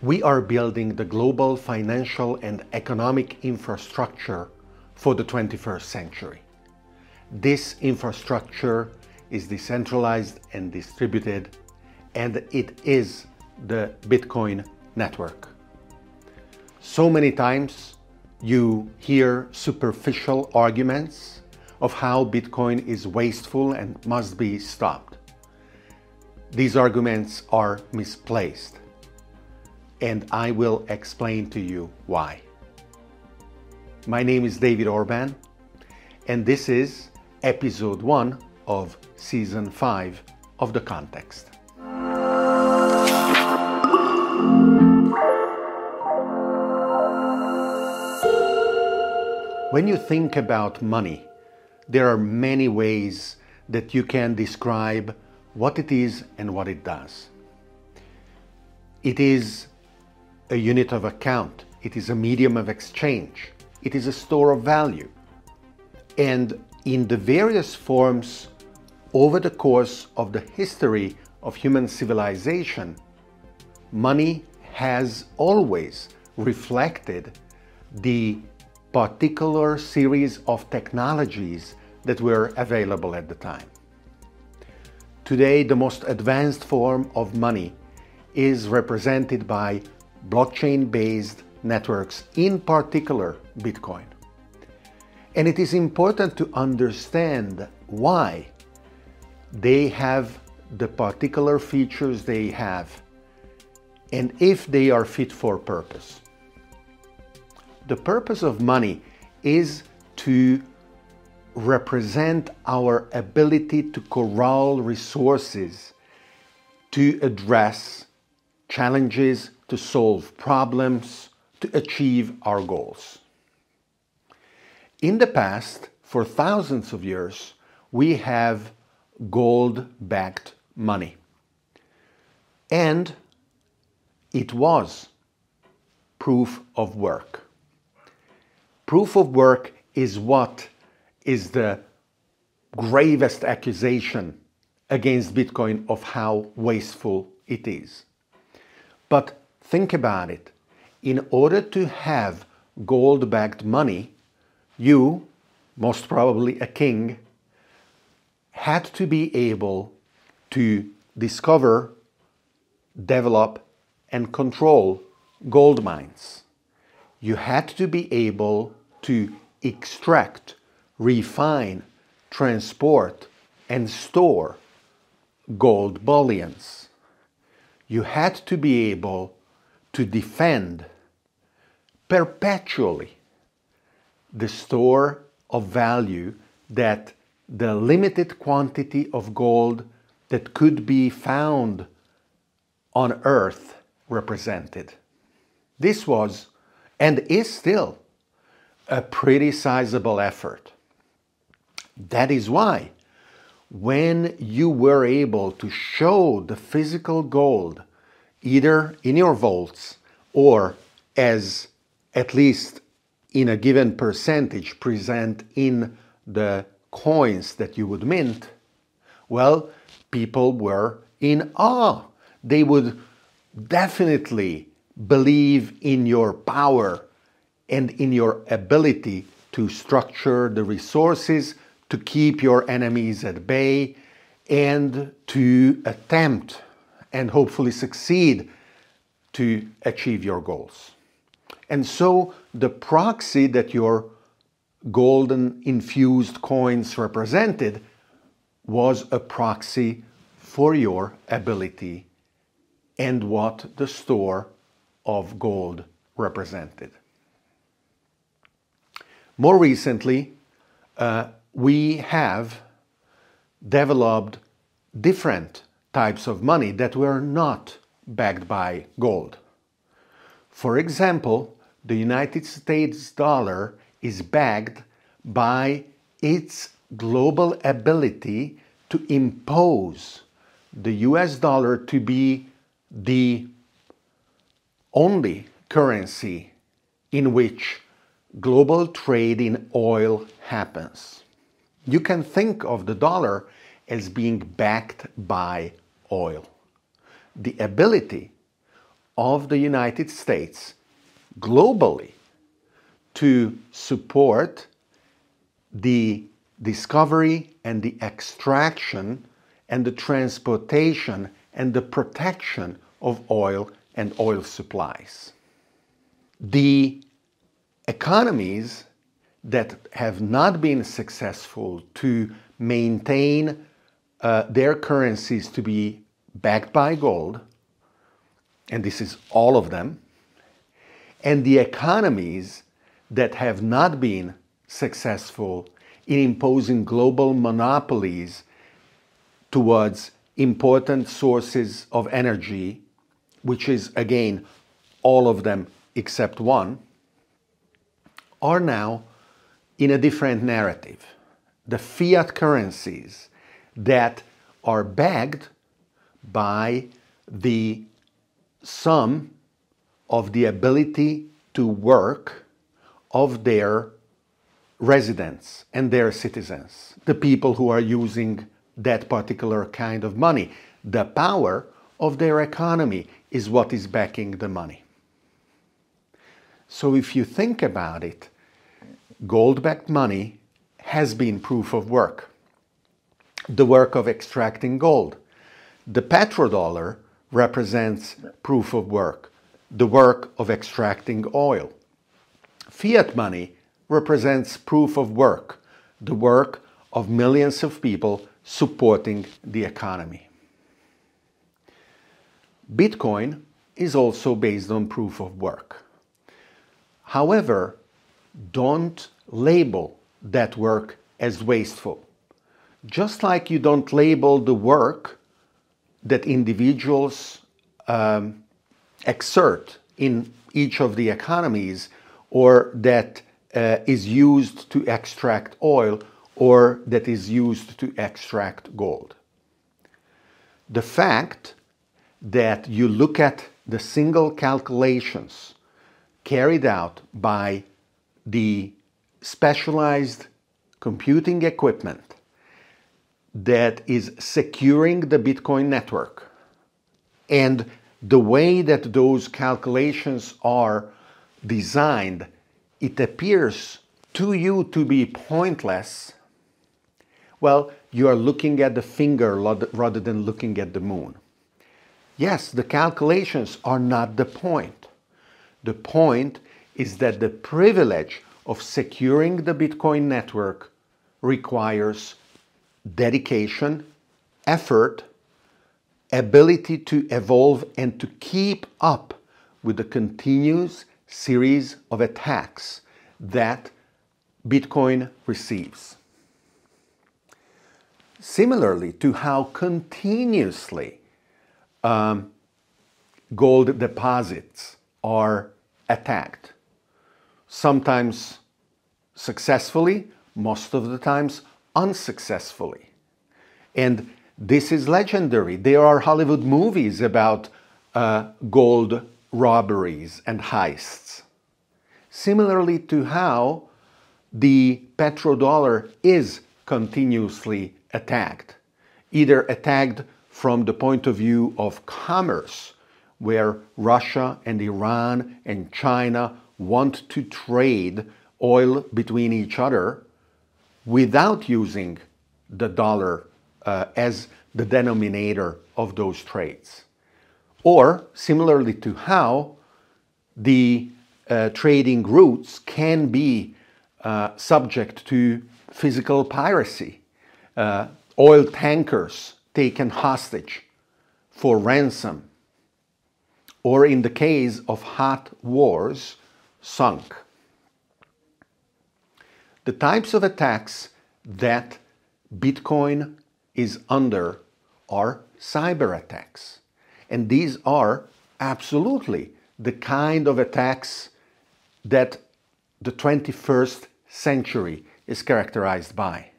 We are building the global financial and economic infrastructure for the 21st century. This infrastructure is decentralized and distributed, and it is the Bitcoin network. So many times you hear superficial arguments of how Bitcoin is wasteful and must be stopped. These arguments are misplaced, and I will explain to you why. My name is David Orban, and this is episode 1 of season 5 of The Context. When you think about money, there are many ways that you can describe what it is and what it does. It is a unit of account, it is a medium of exchange, it is a store of value. And in the various forms over the course of the history of human civilization, money has always reflected the particular series of technologies that were available at the time. Today, the most advanced form of money is represented by blockchain based networks, in particular Bitcoin. And it is important to understand why they have the particular features they have and if they are fit for purpose. The purpose of money is to represent our ability to corral resources to address challenges, to solve problems, to achieve our goals. In the past, for thousands of years, we have gold backed money. And it was proof of work. Proof of work is what is the gravest accusation against Bitcoin of how wasteful it is. But think about it. In order to have gold backed money, you, most probably a king, had to be able to discover, develop, and control gold mines. You had to be able to extract, refine, transport, and store gold bullions. You had to be able to defend perpetually the store of value that the limited quantity of gold that could be found on earth represented. This was and is still a pretty sizable effort. That is why, when you were able to show the physical gold, either in your vaults or as at least in a given percentage present in the coins that you would mint, well, people were in awe. They would definitely believe in your power and in your ability to structure the resources to keep your enemies at bay and to attempt and hopefully succeed to achieve your goals. And so the proxy that your golden infused coins represented was a proxy for your ability and what the store of gold represented. More recently, uh, we have developed different types of money that were not backed by gold. For example, the United States dollar is backed by its global ability to impose the US dollar to be the only currency in which global trade in oil happens. You can think of the dollar as being backed by oil. The ability of the United States globally to support the discovery and the extraction and the transportation and the protection of oil and oil supplies. The economies that have not been successful to maintain uh, their currencies to be backed by gold, and this is all of them, and the economies that have not been successful in imposing global monopolies towards important sources of energy, which is again all of them except one, are now in a different narrative. The fiat currencies that are backed by the sum of the ability to work of their residents and their citizens, the people who are using that particular kind of money. The power of their economy is what is backing the money. So if you think about it, gold backed money has been proof of work, the work of extracting gold. The petrodollar represents proof of work, the work of extracting oil. Fiat money represents proof of work, the work of millions of people supporting the economy. Bitcoin is also based on proof of work. However, don't label that work as wasteful. Just like you don't label the work that individuals um, exert in each of the economies or that uh, is used to extract oil or that is used to extract gold. The fact that you look at the single calculations carried out by the specialized computing equipment that is securing the Bitcoin network and the way that those calculations are designed it appears to you to be pointless, well, you are looking at the finger rather than looking at the moon. Yes, the calculations are not the point. The point is that the privilege of securing the Bitcoin network requires dedication, effort, ability to evolve and to keep up with the continuous series of attacks that Bitcoin receives. Similarly to how continuously um, gold deposits are attacked, sometimes successfully, most of the times unsuccessfully. And this is legendary. There are Hollywood movies about uh, gold robberies and heists. Similarly to how the petrodollar is continuously attacked, either attacked from the point of view of commerce, where Russia and Iran and China want to trade oil between each other without using the dollar uh, as the denominator of those trades. Or similarly to how the uh, trading routes can be uh, subject to physical piracy, uh, oil tankers taken hostage for ransom, or in the case of hot wars, sunk. The types of attacks that Bitcoin is under are cyber attacks. And these are absolutely the kind of attacks that the 21st century is characterized by.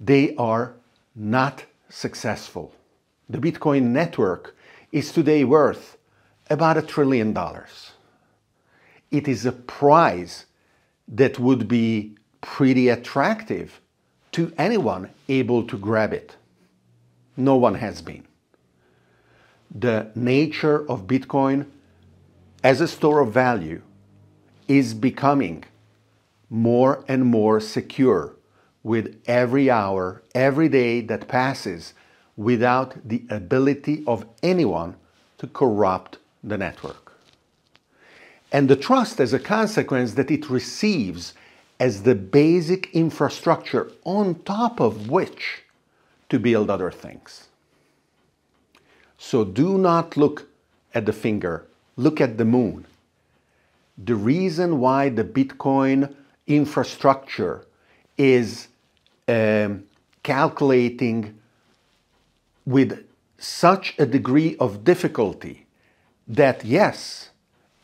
They are not successful. The Bitcoin network is today worth about a trillion dollars. It is a prize that would be pretty attractive to anyone able to grab it. No one has been. the nature of Bitcoin as a store of value is becoming more and more secure with every hour, every day that passes without the ability of anyone to corrupt the network. And the trust as a consequence that it receives as the basic infrastructure on top of which to build other things. So do not look at the finger, look at the moon. The reason why the Bitcoin infrastructure is um, calculating with such a degree of difficulty that, yes,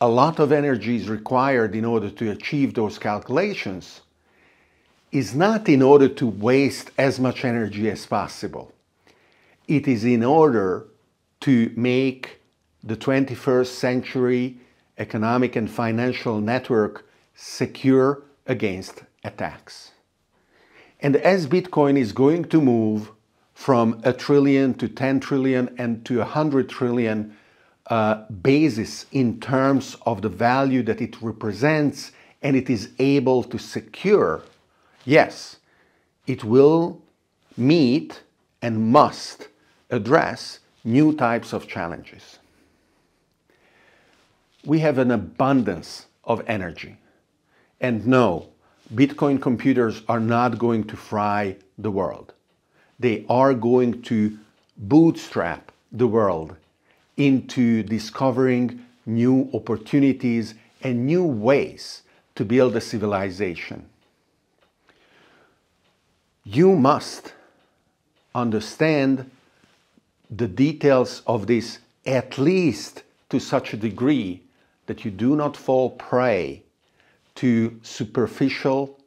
a lot of energy is required in order to achieve those calculations, is not in order to waste as much energy as possible. It is in order to make the 21st century economic and financial network secure against attacks. And as Bitcoin is going to move from a trillion to 10 trillion and to 100 trillion uh, basis in terms of the value that it represents and it is able to secure, yes, it will meet and must address new types of challenges. We have an abundance of energy. And no, Bitcoin computers are not going to fry the world. They are going to bootstrap the world into discovering new opportunities and new ways to build a civilization. You must understand the details of this at least to such a degree that you do not fall prey to superficial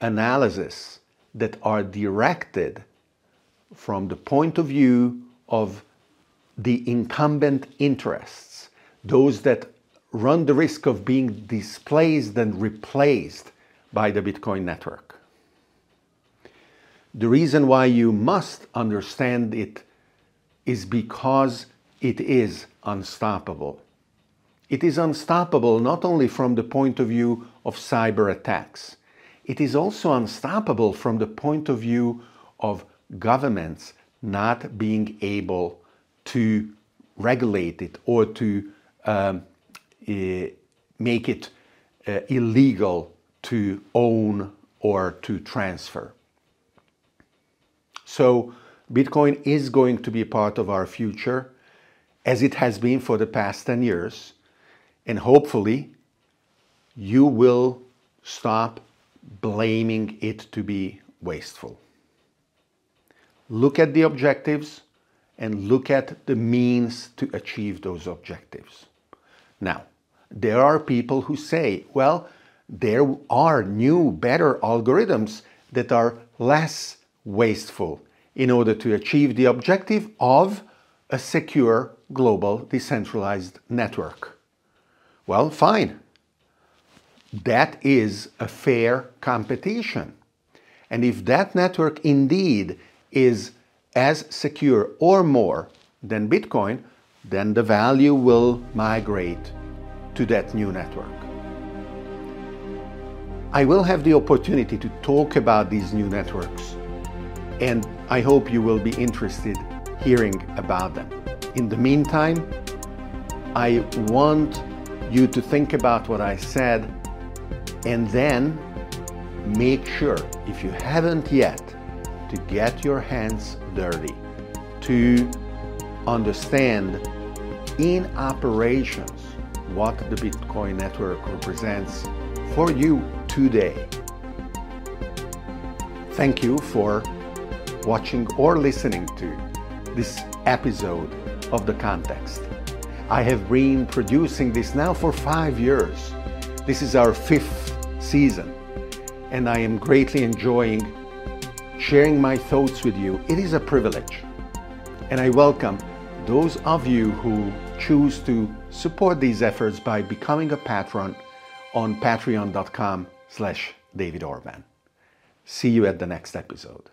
analysis that are directed from the point of view of the incumbent interests, those that run the risk of being displaced and replaced by the Bitcoin network. The reason why you must understand it is because it is unstoppable. It is unstoppable not only from the point of view of cyber attacks, it is also unstoppable from the point of view of governments not being able to regulate it or to um, uh, make it uh, illegal to own or to transfer. So Bitcoin is going to be part of our future as it has been for the past 10 years. And hopefully you will stop blaming it to be wasteful. Look at the objectives and look at the means to achieve those objectives. Now, there are people who say, well, there are new, better algorithms that are less wasteful in order to achieve the objective of a secure global decentralized network. Well, fine. That is a fair competition. And if that network indeed is as secure or more than Bitcoin, then the value will migrate to that new network. I will have the opportunity to talk about these new networks and I hope you will be interested hearing about them. In the meantime, I want you to think about what I said and then make sure, if you haven't yet, to get your hands dirty, to understand in operations what the Bitcoin network represents for you today. Thank you for watching or listening to this episode of The Context. I have been producing this now for five years. This is our fifth season, and I am greatly enjoying sharing my thoughts with you. It is a privilege, and I welcome those of you who choose to support these efforts by becoming a patron on patreon.com slash david orban. See you at the next episode.